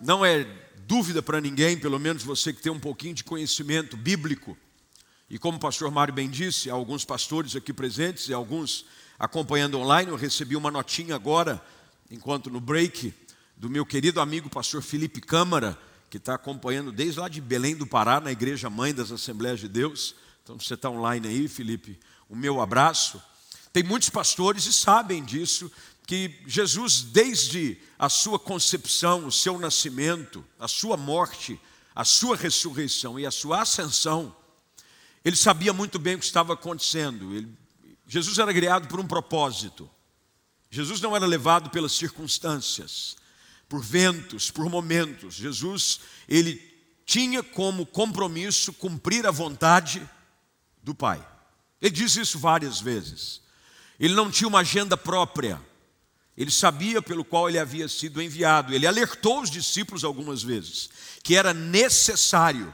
não é dúvida para ninguém, pelo menos você que tem um pouquinho de conhecimento bíblico, e como o pastor Mário bem disse, alguns pastores aqui presentes e alguns acompanhando online, eu recebi uma notinha agora, enquanto no break, do meu querido amigo pastor Felipe Câmara, que está acompanhando desde lá de Belém do Pará, na Igreja Mãe das Assembleias de Deus. Então você está online aí, Felipe, o meu abraço. Tem muitos pastores e sabem disso, que Jesus, desde a sua concepção, o seu nascimento, a sua morte, a sua ressurreição e a sua ascensão, ele sabia muito bem o que estava acontecendo. Ele, Jesus era criado por um propósito. Jesus não era levado pelas circunstâncias, por ventos, por momentos. Jesus, ele tinha como compromisso cumprir a vontade do Pai. Ele diz isso várias vezes. Ele não tinha uma agenda própria. Ele sabia pelo qual ele havia sido enviado. Ele alertou os discípulos algumas vezes que era necessário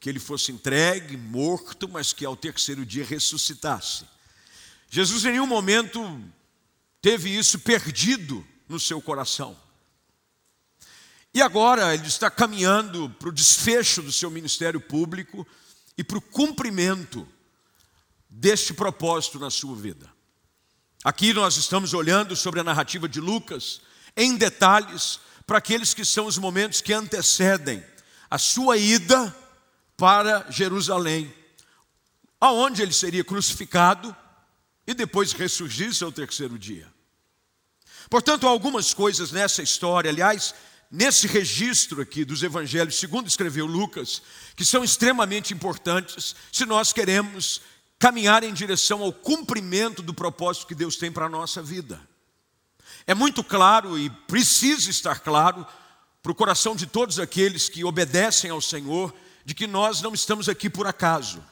que ele fosse entregue, morto, mas que ao terceiro dia ressuscitasse. Jesus em nenhum momento teve isso perdido no seu coração. E agora ele está caminhando para o desfecho do seu ministério público e para o cumprimento deste propósito na sua vida. Aqui nós estamos olhando sobre a narrativa de Lucas em detalhes para aqueles que são os momentos que antecedem a sua ida para Jerusalém, aonde ele seria crucificado e depois ressurgisse ao terceiro dia. Portanto, há algumas coisas nessa história, aliás, nesse registro aqui dos evangelhos, segundo escreveu Lucas, que são extremamente importantes se nós queremos caminhar em direção ao cumprimento do propósito que Deus tem para a nossa vida. É muito claro e precisa estar claro para o coração de todos aqueles que obedecem ao Senhor, de que nós não estamos aqui por acaso.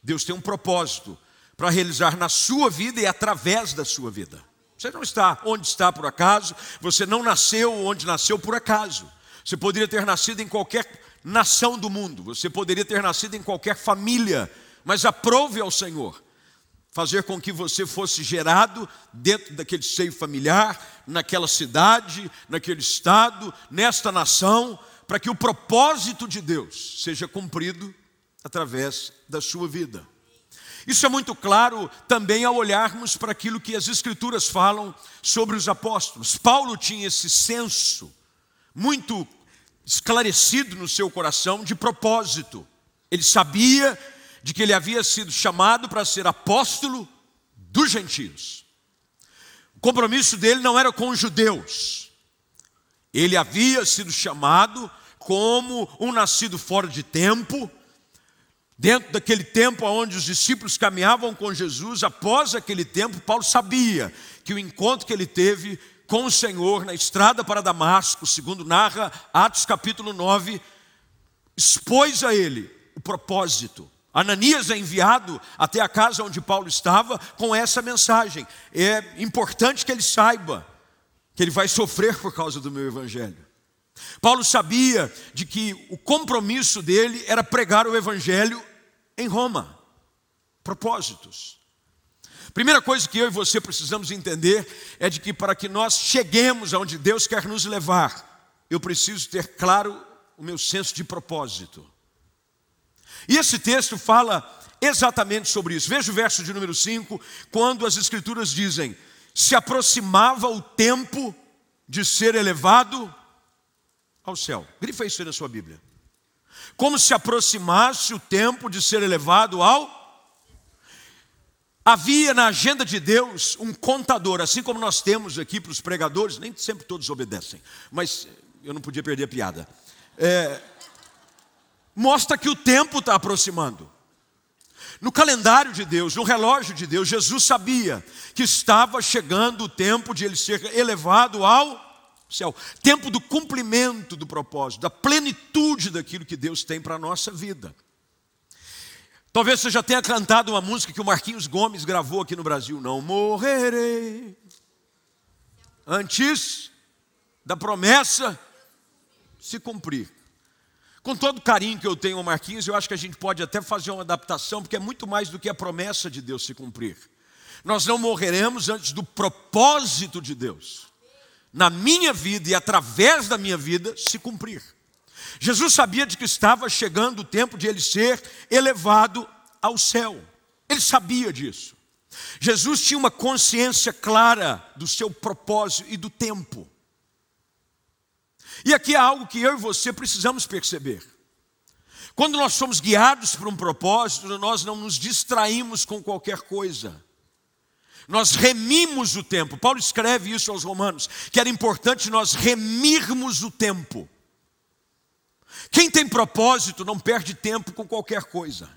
Deus tem um propósito para realizar na sua vida e através da sua vida. Você não está onde está por acaso, você não nasceu onde nasceu por acaso. Você poderia ter nascido em qualquer nação do mundo, você poderia ter nascido em qualquer família mas aprove ao Senhor fazer com que você fosse gerado dentro daquele seio familiar, naquela cidade, naquele estado, nesta nação, para que o propósito de Deus seja cumprido através da sua vida. Isso é muito claro também ao olharmos para aquilo que as Escrituras falam sobre os apóstolos. Paulo tinha esse senso muito esclarecido no seu coração de propósito. Ele sabia de que ele havia sido chamado para ser apóstolo dos gentios. O compromisso dele não era com os judeus. Ele havia sido chamado como um nascido fora de tempo, dentro daquele tempo onde os discípulos caminhavam com Jesus, após aquele tempo, Paulo sabia que o encontro que ele teve com o Senhor na estrada para Damasco, segundo narra Atos capítulo 9, expôs a ele o propósito Ananias é enviado até a casa onde Paulo estava com essa mensagem. É importante que ele saiba que ele vai sofrer por causa do meu evangelho. Paulo sabia de que o compromisso dele era pregar o evangelho em Roma. Propósitos. Primeira coisa que eu e você precisamos entender é de que para que nós cheguemos aonde Deus quer nos levar, eu preciso ter claro o meu senso de propósito. E esse texto fala exatamente sobre isso. Veja o verso de número 5, quando as Escrituras dizem: Se aproximava o tempo de ser elevado ao céu. Grifa isso aí na sua Bíblia. Como se aproximasse o tempo de ser elevado ao. Havia na agenda de Deus um contador, assim como nós temos aqui para os pregadores, nem sempre todos obedecem, mas eu não podia perder a piada. É, mostra que o tempo está aproximando. No calendário de Deus, no relógio de Deus, Jesus sabia que estava chegando o tempo de ele ser elevado ao céu tempo do cumprimento do propósito, da plenitude daquilo que Deus tem para a nossa vida. Talvez você já tenha cantado uma música que o Marquinhos Gomes gravou aqui no Brasil: Não morrerei antes da promessa se cumprir. Com todo o carinho que eu tenho ao Marquinhos, eu acho que a gente pode até fazer uma adaptação, porque é muito mais do que a promessa de Deus se cumprir. Nós não morreremos antes do propósito de Deus na minha vida e através da minha vida se cumprir. Jesus sabia de que estava chegando o tempo de ele ser elevado ao céu. Ele sabia disso. Jesus tinha uma consciência clara do seu propósito e do tempo. E aqui é algo que eu e você precisamos perceber. Quando nós somos guiados por um propósito, nós não nos distraímos com qualquer coisa. Nós remimos o tempo. Paulo escreve isso aos Romanos, que era importante nós remirmos o tempo. Quem tem propósito não perde tempo com qualquer coisa.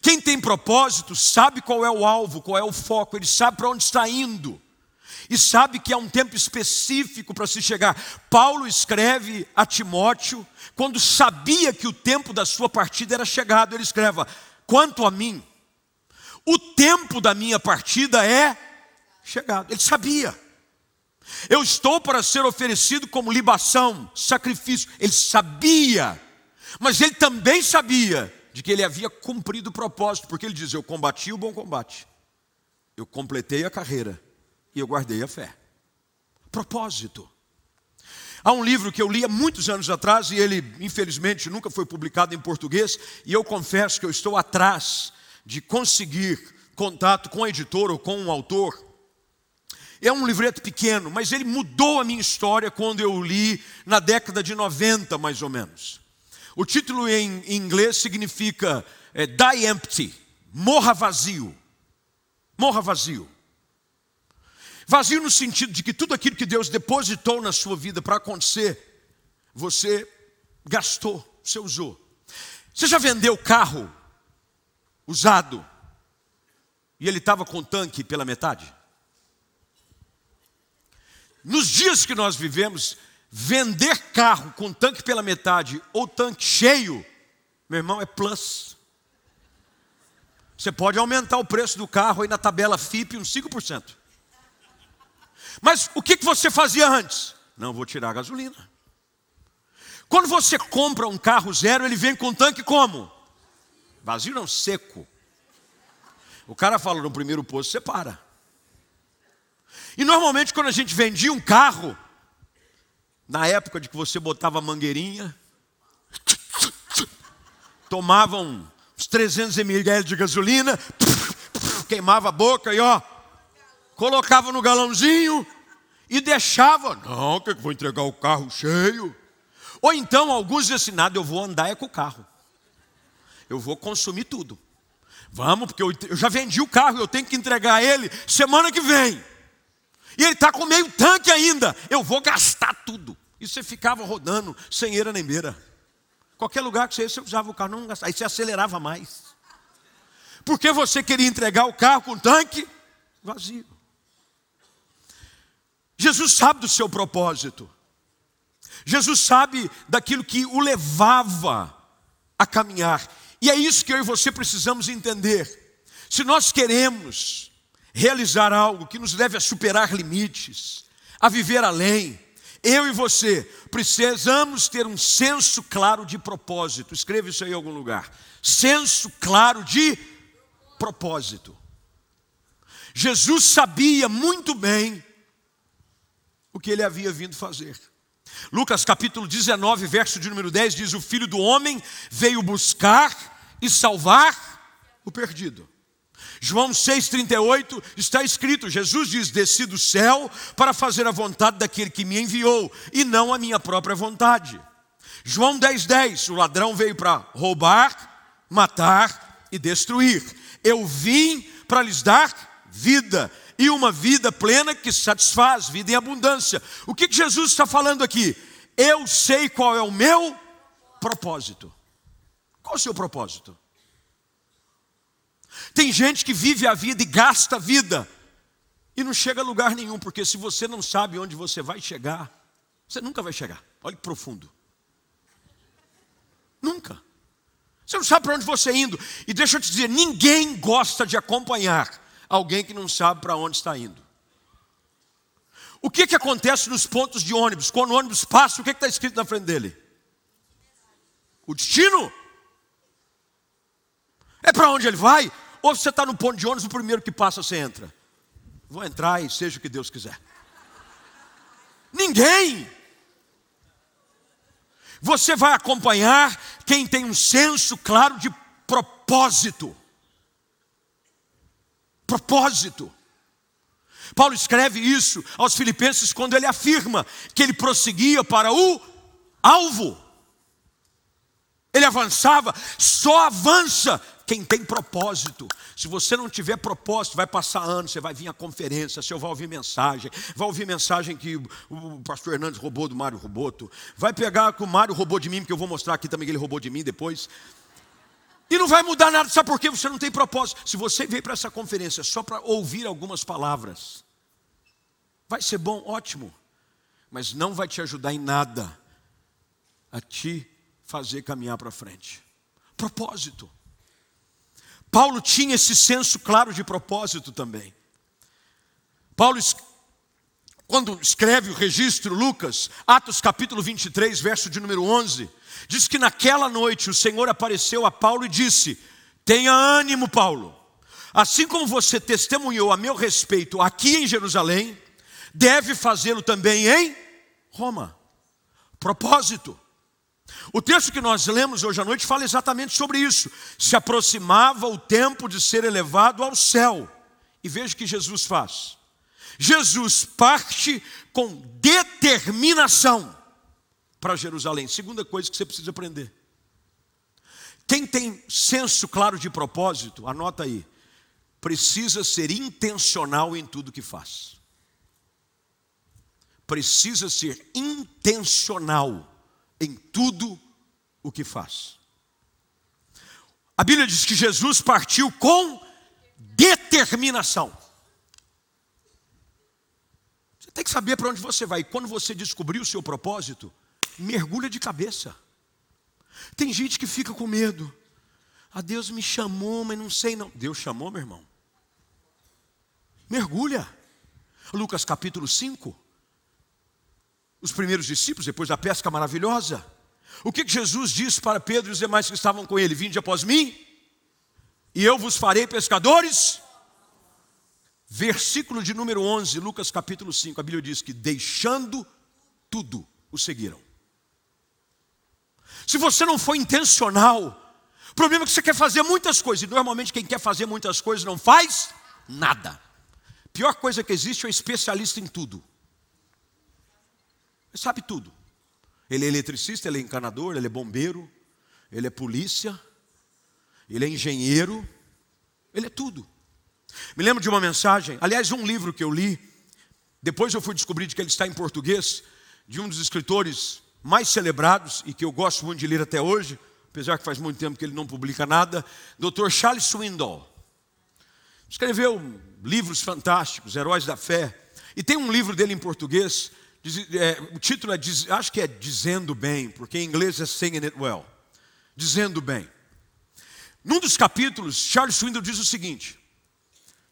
Quem tem propósito sabe qual é o alvo, qual é o foco, ele sabe para onde está indo. E sabe que há um tempo específico para se chegar. Paulo escreve a Timóteo, quando sabia que o tempo da sua partida era chegado, ele escreve: Quanto a mim, o tempo da minha partida é chegado. Ele sabia. Eu estou para ser oferecido como libação, sacrifício. Ele sabia, mas ele também sabia de que ele havia cumprido o propósito, porque ele diz: Eu combati o bom combate, eu completei a carreira e eu guardei a fé. Propósito. Há um livro que eu li há muitos anos atrás e ele, infelizmente, nunca foi publicado em português, e eu confesso que eu estou atrás de conseguir contato com o editor ou com um autor. É um livreto pequeno, mas ele mudou a minha história quando eu li na década de 90, mais ou menos. O título em inglês significa é, Die Empty, morra vazio. Morra vazio. Vazio no sentido de que tudo aquilo que Deus depositou na sua vida para acontecer, você gastou, você usou. Você já vendeu carro usado e ele estava com tanque pela metade? Nos dias que nós vivemos, Vender carro com tanque pela metade ou tanque cheio, meu irmão, é plus. Você pode aumentar o preço do carro aí na tabela FIP uns 5%. Mas o que você fazia antes? Não, vou tirar a gasolina. Quando você compra um carro zero, ele vem com tanque como? Vazio não, seco. O cara fala no primeiro posto, você para. E normalmente quando a gente vendia um carro, na época de que você botava mangueirinha, tomavam uns 300 ml de gasolina, queimava a boca e ó, colocava no galãozinho e deixava. Não, que vou entregar o carro cheio. Ou então alguns dizem assim, nada, eu vou andar é com o carro. Eu vou consumir tudo. Vamos, porque eu, já vendi o carro, eu tenho que entregar ele semana que vem. E ele está com meio tanque ainda. Eu vou gastar tudo. E você ficava rodando sem eira nem beira. Qualquer lugar que você ia, você usava o carro, não gastava. Aí você acelerava mais. Porque você queria entregar o carro com tanque vazio. Jesus sabe do seu propósito. Jesus sabe daquilo que o levava a caminhar. E é isso que eu e você precisamos entender. Se nós queremos realizar algo que nos leve a superar limites, a viver além, eu e você precisamos ter um senso claro de propósito. Escreva isso aí em algum lugar. Senso claro de propósito. Jesus sabia muito bem o que ele havia vindo fazer. Lucas capítulo 19, verso de número 10 diz: O filho do homem veio buscar e salvar o perdido. João 6,38 está escrito: Jesus diz: Desci do céu para fazer a vontade daquele que me enviou, e não a minha própria vontade. João 10,10: 10, O ladrão veio para roubar, matar e destruir. Eu vim para lhes dar vida, e uma vida plena que satisfaz, vida em abundância. O que, Jesus está falando aqui? Eu sei qual é o meu propósito. Qual é o seu propósito? Tem gente que vive a vida e gasta a vida e não chega a lugar nenhum, porque se você não sabe onde você vai chegar, você nunca vai chegar. Olhe que profundo. Nunca. Você não sabe para onde você está indo. E deixa eu te dizer, ninguém gosta de acompanhar alguém que não sabe para onde está indo. O que, que acontece nos pontos de ônibus? Quando o ônibus passa, o que está escrito na frente dele? O destino. É para onde ele vai? Ou você está no ponto de ônibus, o primeiro que passa você entra. Vou entrar e seja o que Deus quiser. Ninguém. Você vai acompanhar quem tem um senso claro de propósito. Propósito. Paulo escreve isso aos Filipenses quando ele afirma que ele prosseguia para o alvo. Ele avançava, só avança quem tem propósito. Se você não tiver propósito, vai passar anos, você vai vir à conferência, você vai ouvir mensagem, vai ouvir mensagem que o pastor Hernandes roubou do Mário Roboto, vai pegar que o Mário roubou de mim, porque eu vou mostrar aqui também que ele roubou de mim depois. E não vai mudar nada, sabe por quê? Você não tem propósito. Se você veio para essa conferência só para ouvir algumas palavras, vai ser bom, ótimo, mas não vai te ajudar em nada a te fazer caminhar para frente. Propósito. Paulo tinha esse senso claro de propósito também. Paulo, quando escreve o registro, Lucas, Atos capítulo 23, verso de número 11, diz que naquela noite o Senhor apareceu a Paulo e disse: Tenha ânimo, Paulo. Assim como você testemunhou a meu respeito aqui em Jerusalém, deve fazê-lo também em Roma. Propósito. O texto que nós lemos hoje à noite fala exatamente sobre isso. Se aproximava o tempo de ser elevado ao céu. E veja o que Jesus faz. Jesus parte com determinação para Jerusalém. Segunda coisa que você precisa aprender. Quem tem senso claro de propósito, anota aí, precisa ser intencional em tudo que faz. Precisa ser intencional em tudo o que faz. A Bíblia diz que Jesus partiu com determinação. Tem que saber para onde você vai. Quando você descobrir o seu propósito, mergulha de cabeça. Tem gente que fica com medo. Ah, Deus me chamou, mas não sei não. Deus chamou, meu irmão. Mergulha. Lucas capítulo 5 os primeiros discípulos, depois da pesca maravilhosa. O que Jesus disse para Pedro e os demais que estavam com ele? Vinde após mim, e eu vos farei pescadores. Versículo de número 11, Lucas capítulo 5, a Bíblia diz que deixando tudo, o seguiram. Se você não for intencional, o problema é que você quer fazer muitas coisas, e normalmente quem quer fazer muitas coisas não faz nada. Pior coisa que existe é um especialista em tudo. Ele sabe tudo. Ele é eletricista, ele é encanador, ele é bombeiro, ele é polícia, ele é engenheiro, ele é tudo. Me lembro de uma mensagem, aliás, um livro que eu li, depois eu fui descobrir que ele está em português, de um dos escritores mais celebrados e que eu gosto muito de ler até hoje, apesar que faz muito tempo que ele não publica nada, Dr. Charles Swindoll. Escreveu livros fantásticos, Heróis da Fé, e tem um livro dele em português é, o título é, acho que é Dizendo Bem, porque em inglês é Singing It Well. Dizendo Bem. Num dos capítulos, Charles Swindoll diz o seguinte: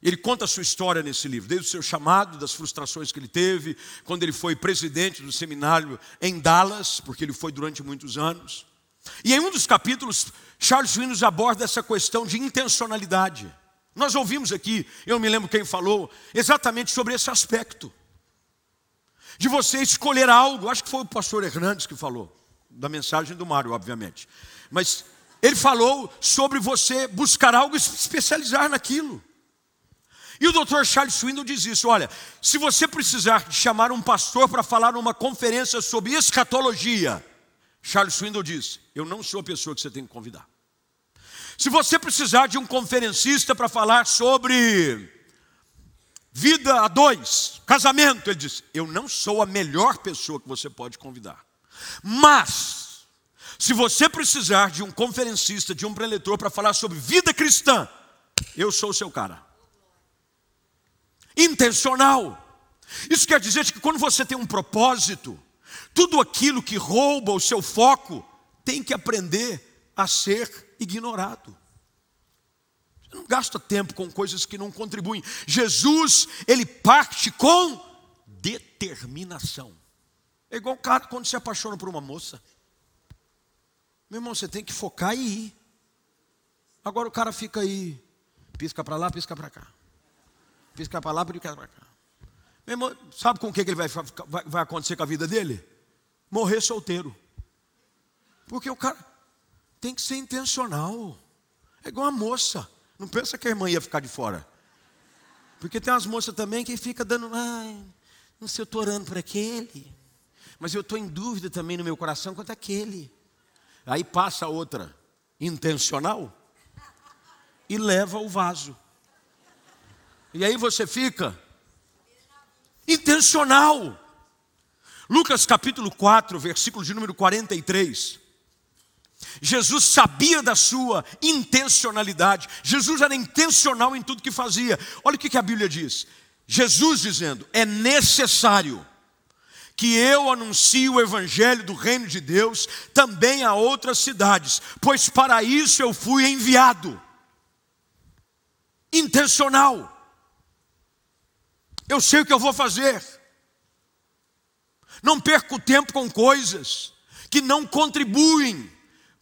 ele conta a sua história nesse livro, desde o seu chamado, das frustrações que ele teve, quando ele foi presidente do seminário em Dallas, porque ele foi durante muitos anos. E em um dos capítulos, Charles Swindoll aborda essa questão de intencionalidade. Nós ouvimos aqui, eu me lembro quem falou, exatamente sobre esse aspecto de você escolher algo. Acho que foi o pastor Hernandes que falou, da mensagem do Mário, obviamente. Mas ele falou sobre você buscar algo e se especializar naquilo. E o Dr. Charles Swindon diz isso: olha, se você precisar de chamar um pastor para falar numa conferência sobre escatologia, Charles Swindon diz: eu não sou a pessoa que você tem que convidar. Se você precisar de um conferencista para falar sobre vida a dois, casamento. Ele disse: Eu não sou a melhor pessoa que você pode convidar. Mas, se você precisar de um conferencista, de um preletor para falar sobre vida cristã, eu sou o seu cara. Intencional. Isso quer dizer que quando você tem um propósito, tudo aquilo que rouba o seu foco tem que aprender a ser ignorado. Você não gasta tempo com coisas que não contribuem. Jesus, ele parte com determinação. É igual o cara quando se apaixona por uma moça. Meu irmão, você tem que focar e ir. Agora o cara fica aí, pisca para lá, pisca para cá. Pisca para lá, pisca para cá. Irmão, sabe com o que ele vai, vai, vai acontecer com a vida dele? Morrer solteiro. Porque o cara tem que ser intencional. É igual a moça. Não pensa que a irmã ia ficar de fora. Porque tem umas moças também que fica dando, ai, não sei, eu estou orando por aquele. Mas eu estou em dúvida também no meu coração quanto aquele. Aí passa outra, intencional, e leva o vaso. E aí você fica intencional. Lucas capítulo 4, versículo de número 43. Jesus sabia da sua intencionalidade. Jesus era intencional em tudo que fazia. Olha o que a Bíblia diz. Jesus dizendo: é necessário que eu anuncie o evangelho do reino de Deus também a outras cidades, pois para isso eu fui enviado. Intencional. Eu sei o que eu vou fazer. Não perco tempo com coisas que não contribuem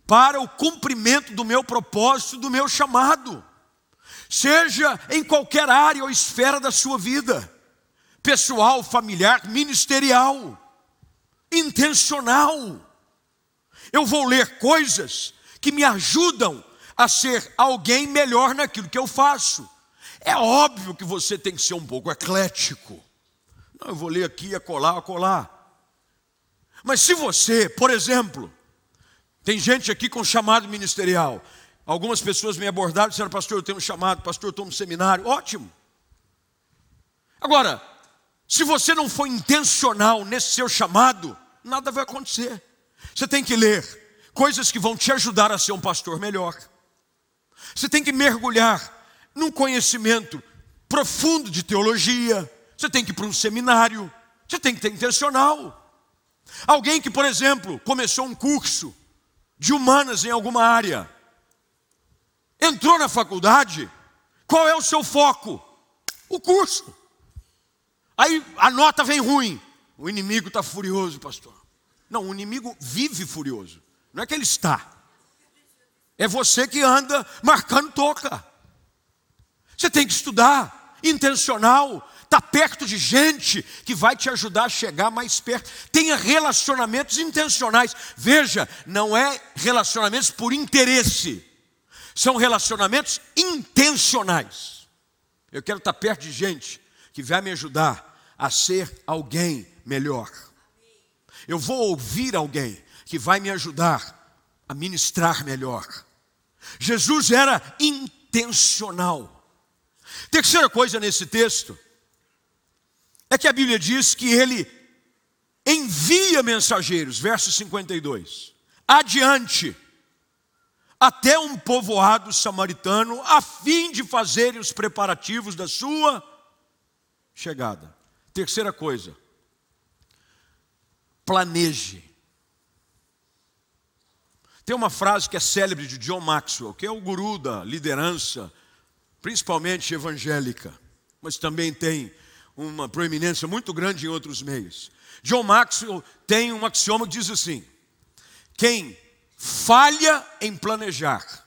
para o cumprimento do meu propósito, do meu chamado, seja em qualquer área ou esfera da sua vida, pessoal, familiar, ministerial, intencional. Eu vou ler coisas que me ajudam a ser alguém melhor naquilo que eu faço. É óbvio que você tem que ser um pouco eclético. Não, eu vou ler aqui, acolá, acolá. Mas se você, por exemplo, tem gente aqui com chamado ministerial. Algumas pessoas me abordaram e disseram, pastor, eu tenho um chamado, pastor, eu estou no seminário. Ótimo. Agora, se você não for intencional nesse seu chamado, nada vai acontecer. Você tem que ler coisas que vão te ajudar a ser um pastor melhor. Você tem que mergulhar num conhecimento profundo de teologia. Você tem que ir para um seminário. Você tem que ter intencional. Alguém que, por exemplo, começou um curso de humanas em alguma área. Entrou na faculdade, qual é o seu foco? O curso. Aí a nota vem ruim. O inimigo está furioso, pastor. Não, o inimigo vive furioso. Não é que ele está. É você que anda marcando toca. Você tem que estudar, intencional, está perto de gente que vai te ajudar a chegar mais perto. Tenha relacionamentos intencionais. Veja, não é relacionamentos por interesse, são relacionamentos intencionais. Eu quero estar perto de gente que vai me ajudar a ser alguém melhor. Eu vou ouvir alguém que vai me ajudar a ministrar melhor. Jesus era intencional. Terceira coisa nesse texto é que a Bíblia diz que ele envia mensageiros, verso 52, adiante, até um povoado samaritano, a fim de fazerem os preparativos da sua chegada. Terceira coisa, planeje. Tem uma frase que é célebre de John Maxwell, que é o guru da liderança, principalmente evangélica, mas também tem uma proeminência muito grande em outros meios. John Maxwell tem um axioma que diz assim: quem falha em planejar,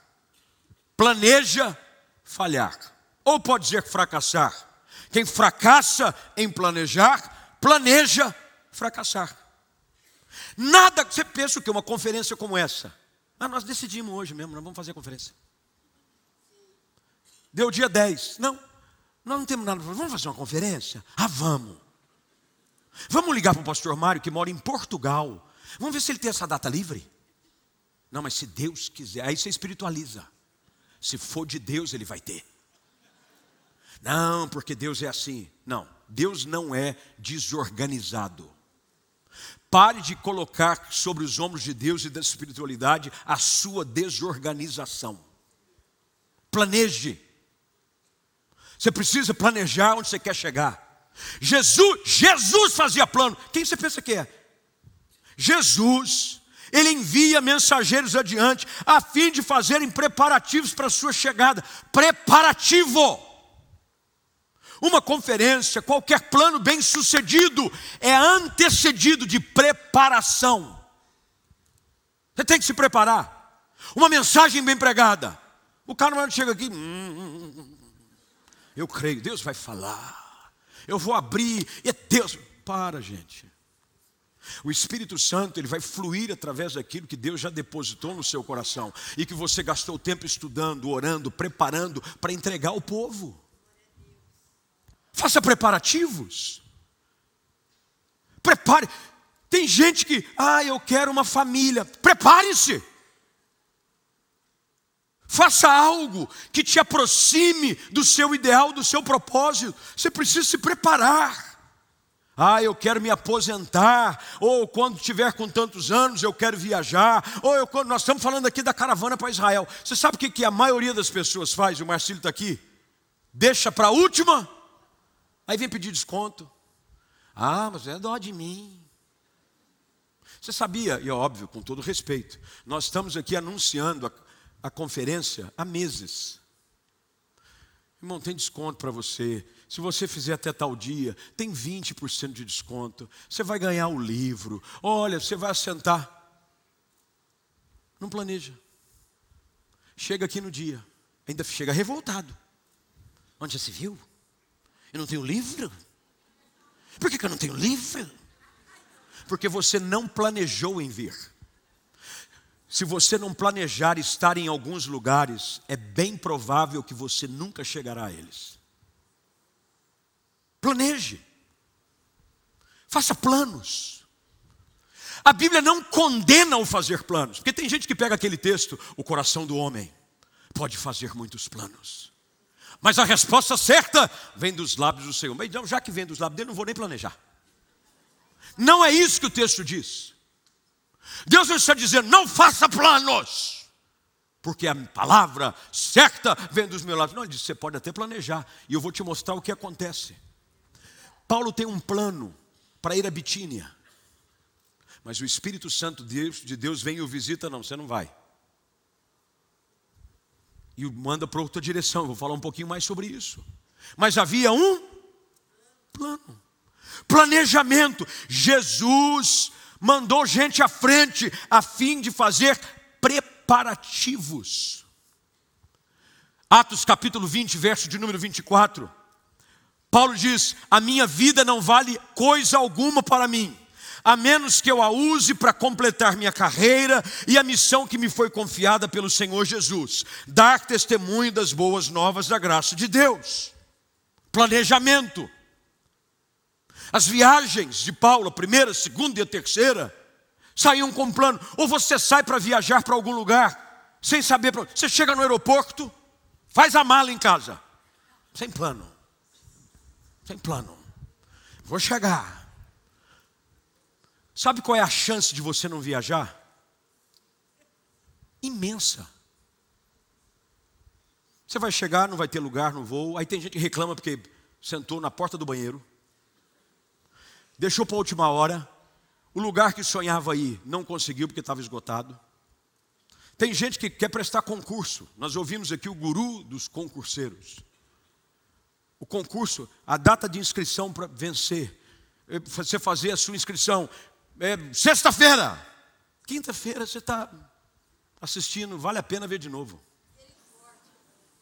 planeja falhar. Ou pode dizer fracassar. Quem fracassa em planejar, planeja fracassar. Nada, você pensa que? Uma conferência como essa. Ah, nós decidimos hoje mesmo, nós vamos fazer a conferência. Deu dia 10. Não, nós não temos nada para fazer. Vamos fazer uma conferência? Ah, vamos. Vamos ligar para o pastor Mário, que mora em Portugal. Vamos ver se ele tem essa data livre. Não, mas se Deus quiser, aí você espiritualiza. Se for de Deus, ele vai ter. Não, porque Deus é assim. Não, Deus não é desorganizado. Pare de colocar sobre os ombros de Deus e da espiritualidade a sua desorganização. Planeje. Você precisa planejar onde você quer chegar. Jesus, Jesus fazia plano. Quem você pensa que é? Jesus, ele envia mensageiros adiante a fim de fazerem preparativos para a sua chegada. Preparativo. Uma conferência, qualquer plano bem sucedido é antecedido de preparação. Você tem que se preparar. Uma mensagem bem pregada. O cara chega aqui, hum, hum, hum, eu creio, Deus vai falar. eu vou abrir, é Deus. Para, gente. O Espírito Santo ele vai fluir através daquilo que Deus já depositou no seu coração e que você gastou tempo estudando, orando, preparando para entregar ao povo. Faça preparativos. Prepare. Tem gente que, ah, eu quero uma família. Prepare-se. Faça algo que te aproxime do seu ideal, do seu propósito. Você precisa se preparar. Ah, eu quero me aposentar, ou quando tiver com tantos anos eu quero viajar, ou eu, nós estamos falando aqui da caravana para Israel. Você sabe o que, que a maioria das pessoas faz? O Marcílio está aqui. Deixa para a última, aí vem pedir desconto. Ah, mas é dó de mim. Você sabia, e é óbvio, com todo respeito, nós estamos aqui anunciando a conferência há meses. Irmão, tem desconto para você. Se você fizer até tal dia, tem 20% de desconto. Você vai ganhar o livro. Olha, você vai assentar. Não planeja. Chega aqui no dia. Ainda chega revoltado. Onde já se viu? Eu não tenho livro? Por que, que eu não tenho livro? Porque você não planejou em vir. Se você não planejar estar em alguns lugares, é bem provável que você nunca chegará a eles. Planeje. Faça planos. A Bíblia não condena o fazer planos, porque tem gente que pega aquele texto, o coração do homem pode fazer muitos planos. Mas a resposta certa vem dos lábios do Senhor. Mas então, já que vem dos lábios dele, não vou nem planejar. Não é isso que o texto diz. Deus está dizendo, não faça planos, porque a palavra certa vem dos meus lábios. Não, ele diz, você pode até planejar, e eu vou te mostrar o que acontece. Paulo tem um plano para ir a Bitínia, mas o Espírito Santo de Deus vem e o visita, não, você não vai. E o manda para outra direção, eu vou falar um pouquinho mais sobre isso. Mas havia um plano, planejamento. Jesus mandou gente à frente a fim de fazer preparativos. Atos capítulo 20, verso de número 24. Paulo diz: A minha vida não vale coisa alguma para mim, a menos que eu a use para completar minha carreira e a missão que me foi confiada pelo Senhor Jesus dar testemunho das boas novas da graça de Deus. Planejamento. As viagens de Paulo, a primeira, a segunda e a terceira, saíam com plano. Ou você sai para viajar para algum lugar, sem saber para Você chega no aeroporto, faz a mala em casa, sem plano. Sem plano. Vou chegar. Sabe qual é a chance de você não viajar? Imensa. Você vai chegar, não vai ter lugar no voo. Aí tem gente que reclama porque sentou na porta do banheiro deixou para a última hora, o lugar que sonhava ir não conseguiu porque estava esgotado. Tem gente que quer prestar concurso, nós ouvimos aqui o guru dos concurseiros. O concurso, a data de inscrição para vencer, é, você fazer a sua inscrição, é sexta-feira, quinta-feira você está assistindo, vale a pena ver de novo.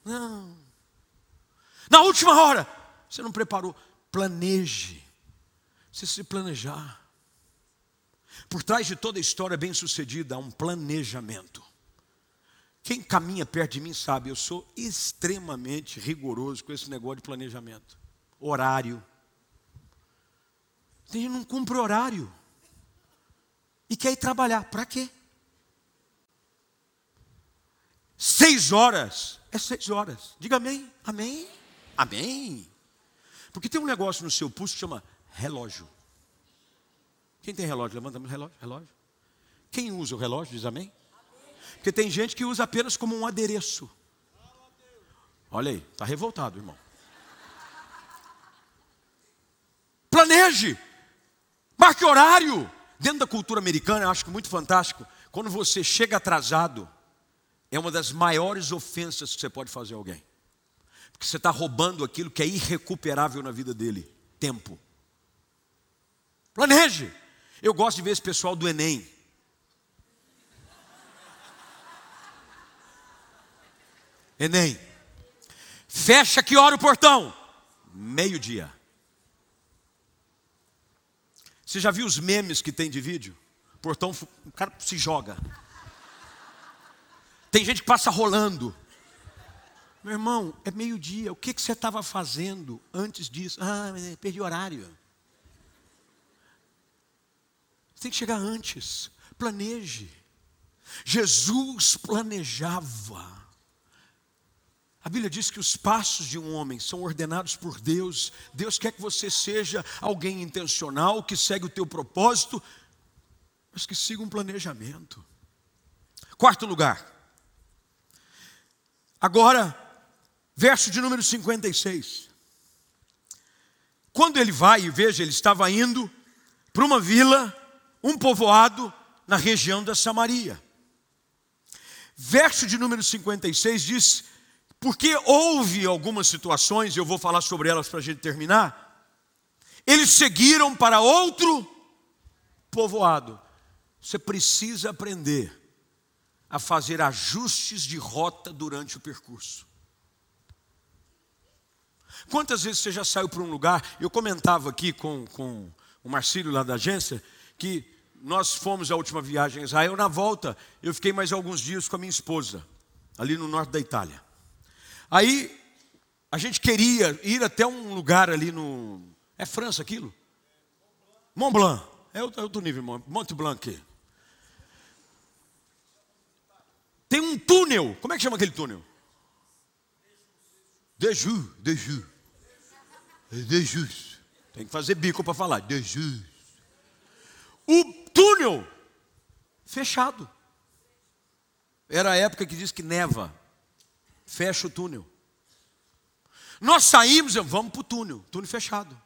Não. Na última hora, você não preparou, planeje. Você se planejar. Por trás de toda história bem-sucedida há um planejamento. Quem caminha perto de mim sabe, eu sou extremamente rigoroso com esse negócio de planejamento. Horário. Tem gente que não cumpre horário. E quer ir trabalhar. Para quê? Seis horas. É seis horas. Diga amém. Amém. Amém. Porque tem um negócio no seu pulso que chama relógio. Quem tem relógio? Levanta o relógio, relógio. Quem usa o relógio, diz amém? Porque tem gente que usa apenas como um adereço. Olha aí, está revoltado, irmão. Planeje, marque horário. Dentro da cultura americana, eu acho que muito fantástico. Quando você chega atrasado, é uma das maiores ofensas que você pode fazer a alguém. Porque você está roubando aquilo que é irrecuperável na vida dele: tempo. Planeje. Eu gosto de ver esse pessoal do Enem. Enem. Fecha que hora o portão? Meio-dia. Você já viu os memes que tem de vídeo? Portão, o cara se joga. Tem gente que passa rolando. Meu irmão, é meio-dia. O que, que você estava fazendo antes disso? Ah, perdi horário. Tem que chegar antes. Planeje. Jesus planejava. A Bíblia diz que os passos de um homem são ordenados por Deus. Deus quer que você seja alguém intencional, que segue o teu propósito, mas que siga um planejamento. Quarto lugar. Agora, verso de número 56. Quando ele vai, e veja, ele estava indo para uma vila, um povoado na região da Samaria. Verso de número 56 diz porque houve algumas situações, eu vou falar sobre elas para a gente terminar. Eles seguiram para outro povoado. Você precisa aprender a fazer ajustes de rota durante o percurso. Quantas vezes você já saiu para um lugar? Eu comentava aqui com, com o Marcílio lá da agência que nós fomos a última viagem a Israel. Na volta, eu fiquei mais alguns dias com a minha esposa, ali no norte da Itália. Aí a gente queria ir até um lugar ali no. É França aquilo? Mont Blanc. É outro nível, Mont Blanc. Tem um túnel. Como é que chama aquele túnel? Deju, Deju. Dejus. Tem que fazer bico para falar. Dejus. O túnel fechado. Era a época que diz que neva fecha o túnel. Nós saímos, vamos para o túnel, túnel fechado.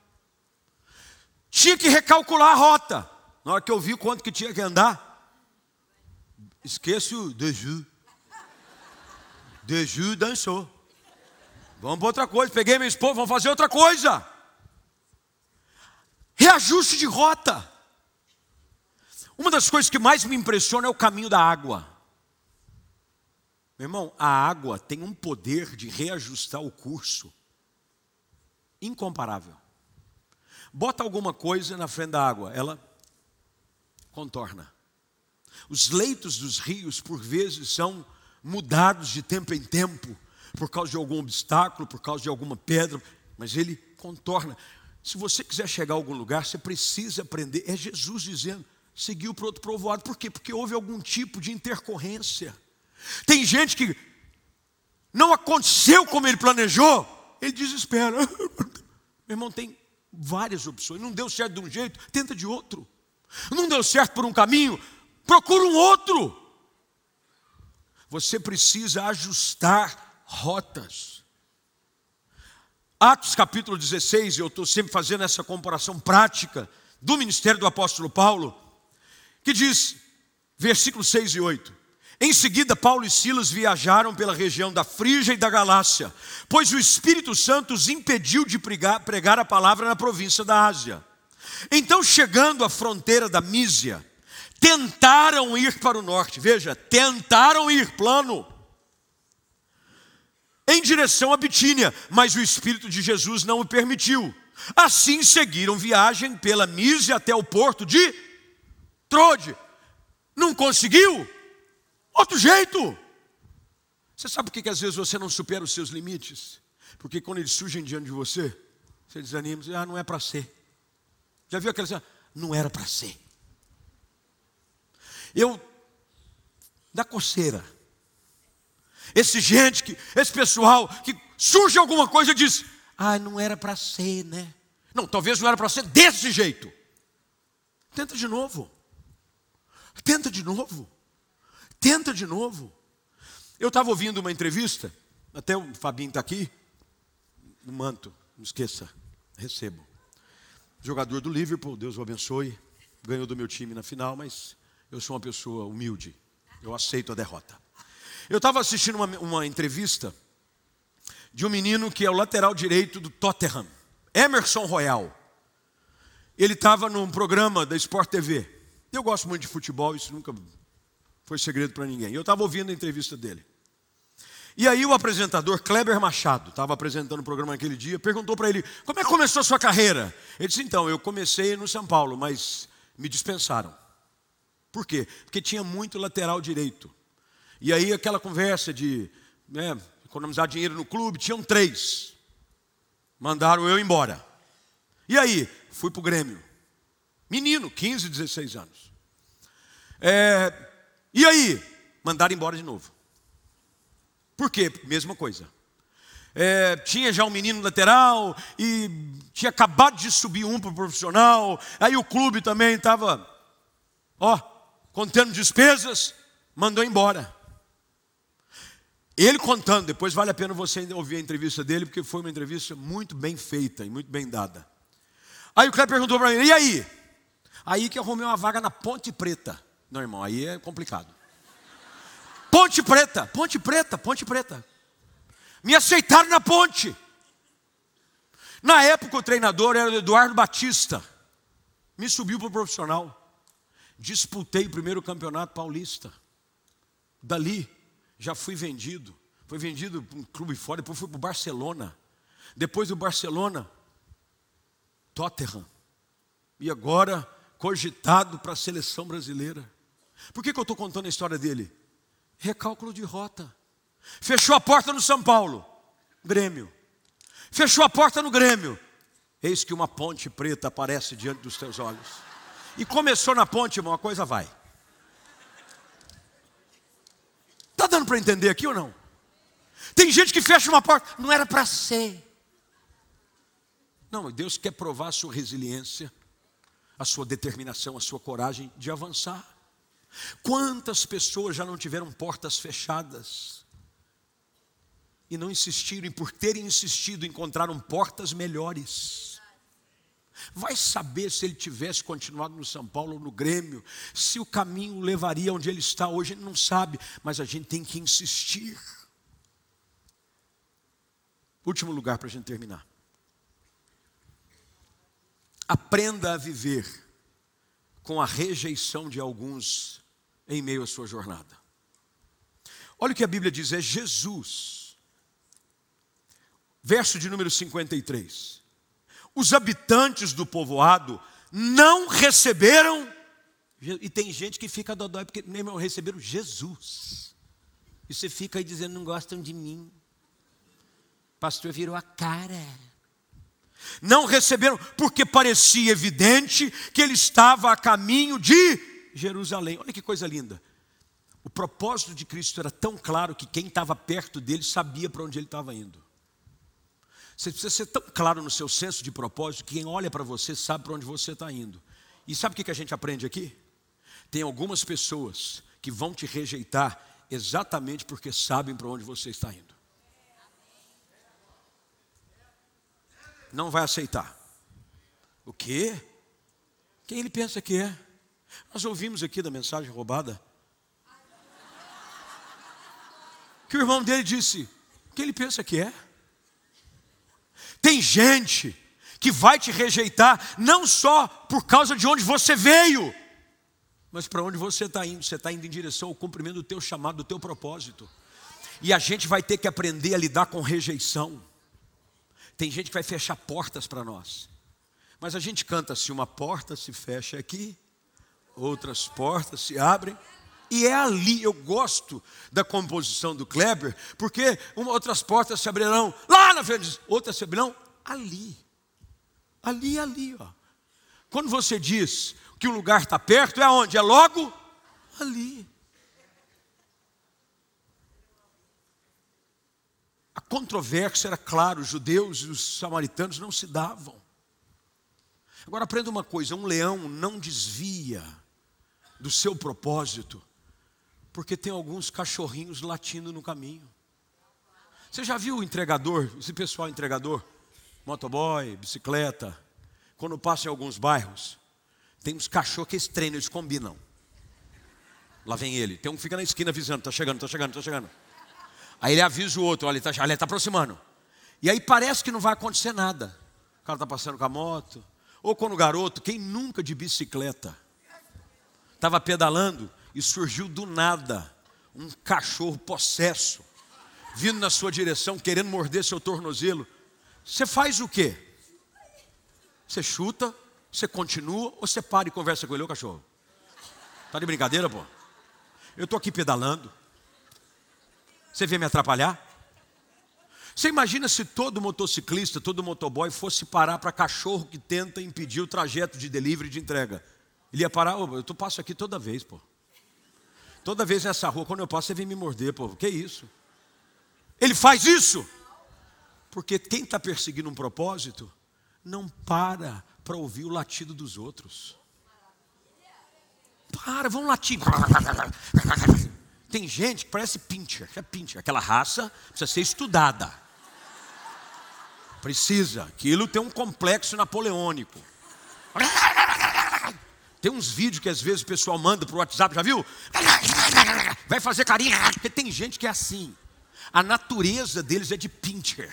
Tinha que recalcular a rota. Na hora que eu vi quanto que tinha que andar, esquece o Deju. Deju dançou. Vamos para outra coisa. Peguei minha esposa, vamos fazer outra coisa. Reajuste de rota. Uma das coisas que mais me impressiona é o caminho da água. Meu irmão, a água tem um poder de reajustar o curso incomparável. Bota alguma coisa na frente da água, ela contorna. Os leitos dos rios, por vezes, são mudados de tempo em tempo, por causa de algum obstáculo, por causa de alguma pedra, mas ele contorna. Se você quiser chegar a algum lugar, você precisa aprender. É Jesus dizendo: seguiu para outro provoado. Por quê? Porque houve algum tipo de intercorrência. Tem gente que não aconteceu como ele planejou, ele desespera. Meu irmão, tem várias opções. Não deu certo de um jeito, tenta de outro. Não deu certo por um caminho, procura um outro. Você precisa ajustar rotas. Atos capítulo 16, eu estou sempre fazendo essa comparação prática do ministério do apóstolo Paulo, que diz, versículos 6 e 8: em seguida, Paulo e Silas viajaram pela região da Frígia e da Galácia, pois o Espírito Santo os impediu de pregar, pregar a palavra na província da Ásia. Então, chegando à fronteira da Mísia, tentaram ir para o norte, veja, tentaram ir plano, em direção a Bitínia, mas o Espírito de Jesus não o permitiu. Assim seguiram viagem pela Mísia até o porto de Trode. Não conseguiu? Outro jeito. Você sabe por que, que às vezes você não supera os seus limites? Porque quando eles surgem diante de você, você desanima diz, ah, não é para ser. Já viu aquela? Não era para ser. Eu, da coceira. Esse gente, que, esse pessoal, que surge alguma coisa e diz, ah, não era para ser, né? Não, talvez não era para ser desse jeito. Tenta de novo. Tenta de novo. Tenta de novo. Eu estava ouvindo uma entrevista, até o Fabinho está aqui, no manto, não esqueça, recebo. Jogador do Liverpool, Deus o abençoe, ganhou do meu time na final, mas eu sou uma pessoa humilde, eu aceito a derrota. Eu estava assistindo uma, uma entrevista de um menino que é o lateral direito do Tottenham, Emerson Royal. Ele estava num programa da Sport TV. Eu gosto muito de futebol, isso nunca foi segredo para ninguém. Eu estava ouvindo a entrevista dele. E aí o apresentador Kleber Machado, estava apresentando o programa naquele dia, perguntou para ele, como é que começou a sua carreira? Ele disse, então, eu comecei no São Paulo, mas me dispensaram. Por quê? Porque tinha muito lateral direito. E aí aquela conversa de né, economizar dinheiro no clube, tinham três. Mandaram eu embora. E aí? Fui para o Grêmio. Menino, 15, 16 anos. É, e aí? Mandaram embora de novo. Por quê? Mesma coisa. É, tinha já um menino lateral e tinha acabado de subir um para o profissional. Aí o clube também estava, ó, contendo despesas, mandou embora. Ele contando, depois vale a pena você ouvir a entrevista dele, porque foi uma entrevista muito bem feita e muito bem dada. Aí o cara perguntou para ele, e aí? Aí que arrumei uma vaga na Ponte Preta. Não, irmão, aí é complicado. Ponte Preta, Ponte Preta, Ponte Preta. Me aceitaram na ponte. Na época o treinador era o Eduardo Batista. Me subiu para o profissional. Disputei o primeiro campeonato paulista. Dali já fui vendido. Foi vendido para um clube fora, depois fui para o Barcelona. Depois do Barcelona, Tottenham. E agora, cogitado para a seleção brasileira. Por que, que eu estou contando a história dele? Recálculo de rota. Fechou a porta no São Paulo, Grêmio. Fechou a porta no Grêmio. Eis que uma ponte preta aparece diante dos teus olhos. E começou na ponte, irmão, a coisa vai. Está dando para entender aqui ou não? Tem gente que fecha uma porta, não era para ser. Não, Deus quer provar a sua resiliência, a sua determinação, a sua coragem de avançar. Quantas pessoas já não tiveram portas fechadas e não insistiram, e por terem insistido, encontraram portas melhores. Vai saber se ele tivesse continuado no São Paulo ou no Grêmio, se o caminho levaria onde ele está hoje, ele não sabe, mas a gente tem que insistir. Último lugar para a gente terminar. Aprenda a viver com a rejeição de alguns em meio à sua jornada. Olha o que a Bíblia diz: é Jesus. Verso de número 53. Os habitantes do povoado não receberam, e tem gente que fica dodói porque, meu irmão, receberam Jesus. E você fica aí dizendo: não gostam de mim. O pastor virou a cara. Não receberam, porque parecia evidente que ele estava a caminho de Jerusalém. Olha que coisa linda. O propósito de Cristo era tão claro que quem estava perto dele sabia para onde ele estava indo. Você precisa ser tão claro no seu senso de propósito que quem olha para você sabe para onde você está indo. E sabe o que a gente aprende aqui? Tem algumas pessoas que vão te rejeitar exatamente porque sabem para onde você está indo. Não vai aceitar. O quê? Quem ele pensa que é? Nós ouvimos aqui da mensagem roubada. Que o irmão dele disse: Quem ele pensa que é? Tem gente que vai te rejeitar não só por causa de onde você veio, mas para onde você está indo. Você está indo em direção ao cumprimento do teu chamado, do teu propósito. E a gente vai ter que aprender a lidar com rejeição. Tem gente que vai fechar portas para nós. Mas a gente canta se uma porta se fecha aqui, outras portas se abrem. E é ali, eu gosto da composição do Kleber, porque uma, outras portas se abrirão lá na frente, outras se abrirão ali. Ali, ali, ó. Quando você diz que o lugar está perto, é onde? É logo ali. A controvérsia era claro, os judeus e os samaritanos não se davam. Agora aprenda uma coisa: um leão não desvia do seu propósito, porque tem alguns cachorrinhos latindo no caminho. Você já viu o entregador, esse pessoal entregador, motoboy, bicicleta, quando passa em alguns bairros, tem uns cachorros que eles treinam, eles combinam. Lá vem ele, tem um que fica na esquina avisando: está chegando, está chegando, está chegando. Aí ele avisa o outro, olha, ele está tá aproximando. E aí parece que não vai acontecer nada. O cara está passando com a moto. Ou quando o garoto, quem nunca de bicicleta, estava pedalando e surgiu do nada um cachorro possesso vindo na sua direção, querendo morder seu tornozelo, você faz o quê? Você chuta, você continua ou você para e conversa com ele, ô cachorro? Tá de brincadeira, pô? Eu tô aqui pedalando. Você vem me atrapalhar? Você imagina se todo motociclista, todo motoboy fosse parar para cachorro que tenta impedir o trajeto de delivery de entrega? Ele ia parar, oh, eu passo aqui toda vez, pô. Toda vez nessa rua, quando eu passo, você vem me morder, pô. Que isso? Ele faz isso. Porque quem está perseguindo um propósito, não para para ouvir o latido dos outros. Para, vamos latir. Tem gente que parece pincher, é pincher. Aquela raça precisa ser estudada. Precisa. Aquilo tem um complexo napoleônico. Tem uns vídeos que às vezes o pessoal manda para o WhatsApp, já viu? Vai fazer carinho. Porque tem gente que é assim. A natureza deles é de pincher.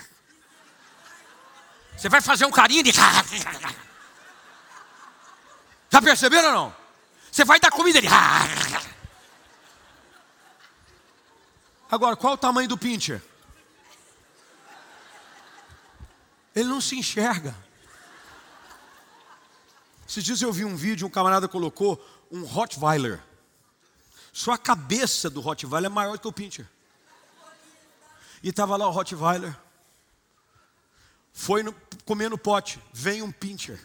Você vai fazer um carinho de. Já perceberam ou não? Você vai dar comida de. Agora, qual o tamanho do pincher? Ele não se enxerga. Esses dias eu vi um vídeo, um camarada colocou um Rottweiler. Só a cabeça do Rottweiler é maior que o Pincher. E estava lá o Rottweiler. Foi no, comendo pote. Vem um Pincher.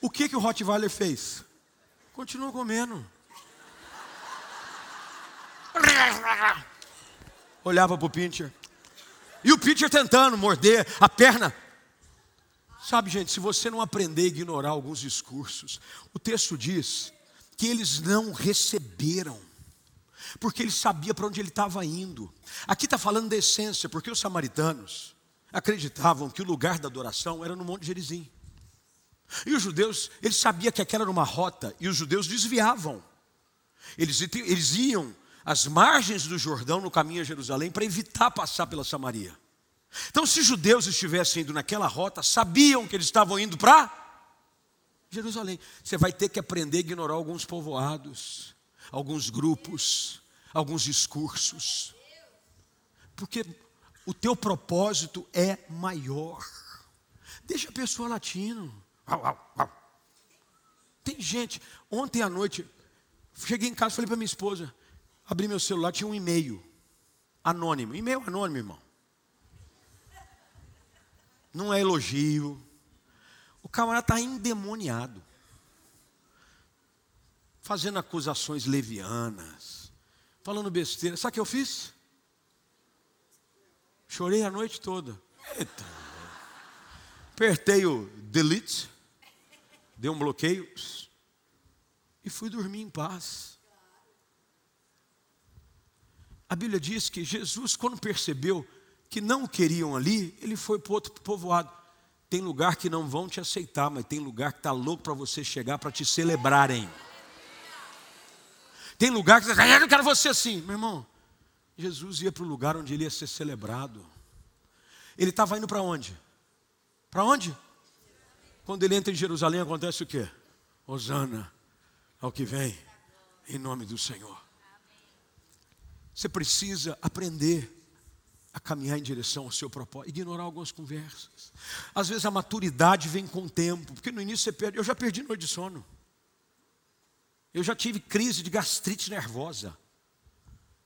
O que, que o Rottweiler fez? Continuou comendo. Olhava para o Pincher. E o Pincher tentando morder a perna. Sabe, gente, se você não aprender a ignorar alguns discursos, o texto diz que eles não receberam, porque ele sabia para onde ele estava indo. Aqui está falando da essência, porque os samaritanos acreditavam que o lugar da adoração era no Monte Gerizim. E os judeus, eles sabiam que aquela era uma rota, e os judeus desviavam. Eles, eles iam às margens do Jordão no caminho a Jerusalém para evitar passar pela Samaria. Então, se judeus estivessem indo naquela rota, sabiam que eles estavam indo para Jerusalém. Você vai ter que aprender a ignorar alguns povoados, alguns grupos, alguns discursos. Porque o teu propósito é maior. Deixa a pessoa latino. Tem gente, ontem à noite, cheguei em casa, falei para minha esposa, abri meu celular, tinha um e-mail anônimo. E-mail anônimo, irmão não é elogio. O camarada está endemoniado, fazendo acusações levianas, falando besteira. Sabe o que eu fiz? Chorei a noite toda. Eita. Apertei o delete, dei um bloqueio e fui dormir em paz. A Bíblia diz que Jesus, quando percebeu que não queriam ali, ele foi para outro povoado. Tem lugar que não vão te aceitar, mas tem lugar que está louco para você chegar para te celebrarem. Tem lugar que você diz, eu não quero você assim. Meu irmão, Jesus ia para o lugar onde ele ia ser celebrado. Ele estava indo para onde? Para onde? Quando ele entra em Jerusalém, acontece o quê? Hosana ao que vem, em nome do Senhor. Você precisa aprender a caminhar em direção ao seu propósito, ignorar algumas conversas. Às vezes a maturidade vem com o tempo, porque no início você perde. Eu já perdi noite de sono. Eu já tive crise de gastrite nervosa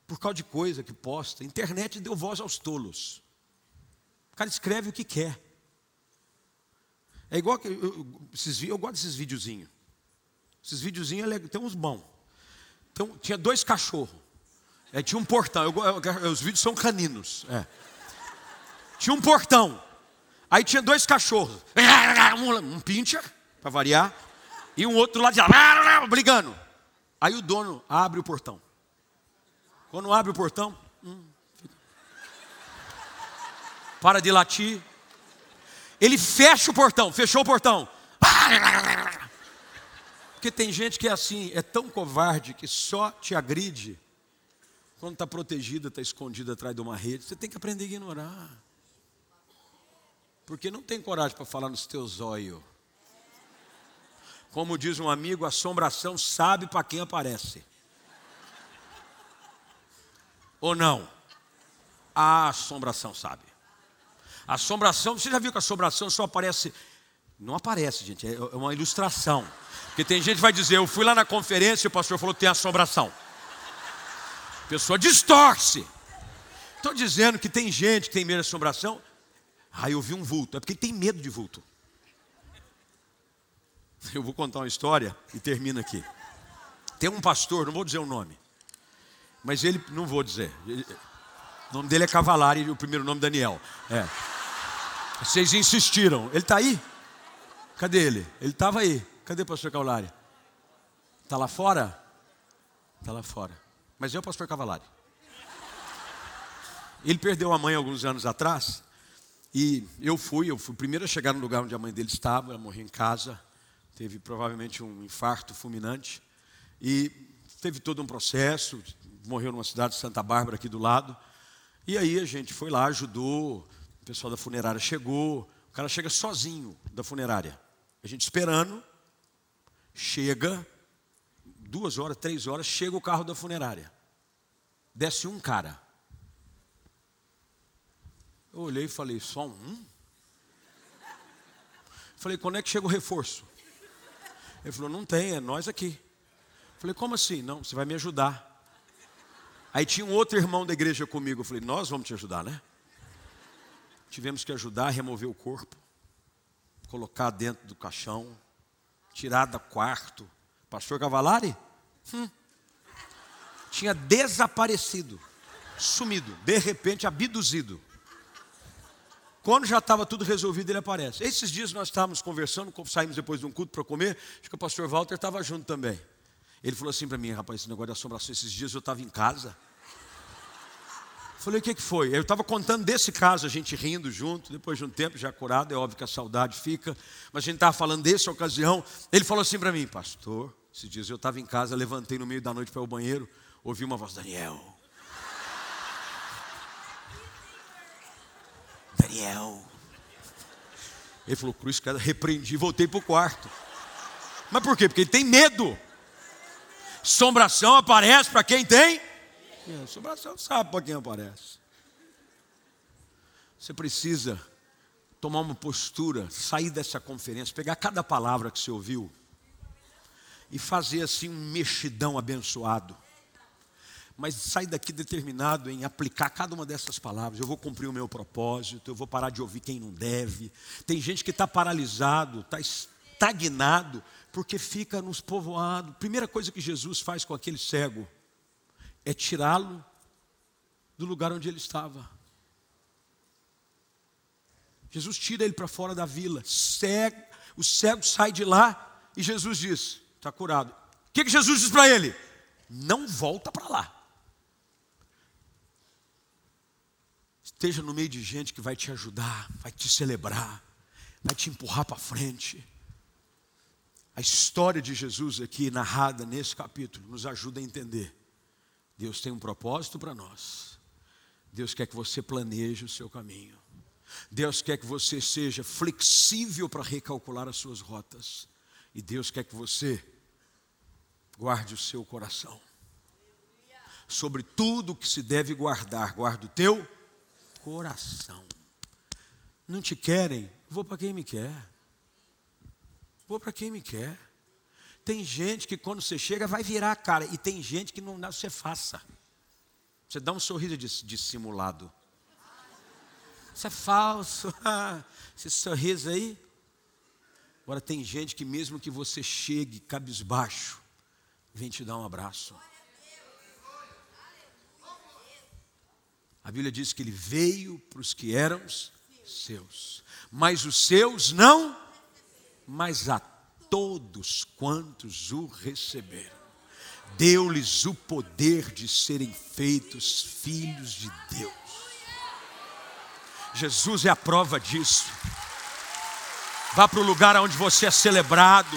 por causa de coisa que posta. A internet deu voz aos tolos. O cara escreve o que quer. É igual que eu, eu, esses, eu gosto desses videozinhos. Esses videozinhos é tem uns bons. Então, tinha dois cachorros. É, tinha um portão. Eu, eu, os vídeos são caninos. É. Tinha um portão. Aí tinha dois cachorros. Um, pincher, para variar, e um outro lá de lá, brigando. Aí o dono abre o portão. Quando abre o portão, hum, para de latir. Ele fecha o portão, fechou o portão. Porque tem gente que é assim, é tão covarde que só te agride quando está protegida, está escondida atrás de uma rede, você tem que aprender a ignorar. Porque não tem coragem para falar nos teus olhos. Como diz um amigo, assombração sabe para quem aparece. ou não? A assombração sabe. A assombração, você já viu que a assombração só aparece. Não aparece, gente, é uma ilustração. Porque tem gente que vai dizer, eu fui lá na conferência e o pastor falou que tem assombração. A pessoa distorce. Estou dizendo que tem gente que tem medo de assombração. Ah, eu vi um vulto. É porque tem medo de vulto. Eu vou contar uma história e termino aqui. Tem um pastor, não vou dizer o nome, mas ele, não vou dizer. o nome dele é Cavalari e o primeiro nome Daniel. É. Vocês insistiram. Ele está aí? Cadê ele? Ele estava aí. Cadê o pastor Cavalari? Está lá fora? Está lá fora. Mas é o pastor Cavalari. Ele perdeu a mãe alguns anos atrás. E eu fui, eu fui o primeiro a chegar no lugar onde a mãe dele estava, ela morreu em casa, teve provavelmente um infarto fulminante. E teve todo um processo, morreu numa cidade de Santa Bárbara aqui do lado. E aí a gente foi lá, ajudou, o pessoal da funerária chegou, o cara chega sozinho da funerária. A gente esperando, chega, duas horas, três horas, chega o carro da funerária. Desce um cara. Eu olhei e falei, só um? Falei, quando é que chega o reforço? Ele falou, não tem, é nós aqui. Falei, como assim? Não, você vai me ajudar. Aí tinha um outro irmão da igreja comigo. Eu falei, nós vamos te ajudar, né? Tivemos que ajudar a remover o corpo, colocar dentro do caixão, tirar do quarto. Pastor Cavalari? Hum. Tinha desaparecido, sumido, de repente abduzido. Quando já estava tudo resolvido, ele aparece. Esses dias nós estávamos conversando, saímos depois de um culto para comer, acho que o pastor Walter estava junto também. Ele falou assim para mim, rapaz, esse negócio de assombração, esses dias eu estava em casa. Falei, o que, que foi? Eu estava contando desse caso, a gente rindo junto, depois de um tempo já curado, é óbvio que a saudade fica, mas a gente estava falando dessa ocasião. Ele falou assim para mim, pastor, esses dias eu estava em casa, levantei no meio da noite para o banheiro, ouvi uma voz, Daniel. Daniel. Ele falou, cruz, cara, repreendi voltei para o quarto. Mas por quê? Porque ele tem medo. Sombração aparece para quem tem? É, sombração sabe para quem aparece. Você precisa tomar uma postura, sair dessa conferência, pegar cada palavra que você ouviu e fazer assim um mexidão abençoado. Mas sair daqui determinado em aplicar cada uma dessas palavras. Eu vou cumprir o meu propósito, eu vou parar de ouvir quem não deve. Tem gente que está paralisado, está estagnado, porque fica nos povoados. Primeira coisa que Jesus faz com aquele cego é tirá-lo do lugar onde ele estava. Jesus tira ele para fora da vila. Cego, o cego sai de lá e Jesus diz: está curado. O que, que Jesus diz para ele? Não volta para lá. Esteja no meio de gente que vai te ajudar, vai te celebrar, vai te empurrar para frente. A história de Jesus aqui narrada nesse capítulo nos ajuda a entender. Deus tem um propósito para nós. Deus quer que você planeje o seu caminho. Deus quer que você seja flexível para recalcular as suas rotas. E Deus quer que você guarde o seu coração. Sobre tudo que se deve guardar, guarda o teu coração. Não te querem? Vou para quem me quer. Vou para quem me quer. Tem gente que quando você chega vai virar a cara. E tem gente que não você faça. Você dá um sorriso dissimulado. Isso é falso. Esse sorriso aí. Agora tem gente que mesmo que você chegue cabisbaixo, vem te dar um abraço. A Bíblia diz que ele veio para os que eram seus, mas os seus não mas a todos quantos o receberam, deu-lhes o poder de serem feitos filhos de Deus. Jesus é a prova disso. Vá para o lugar onde você é celebrado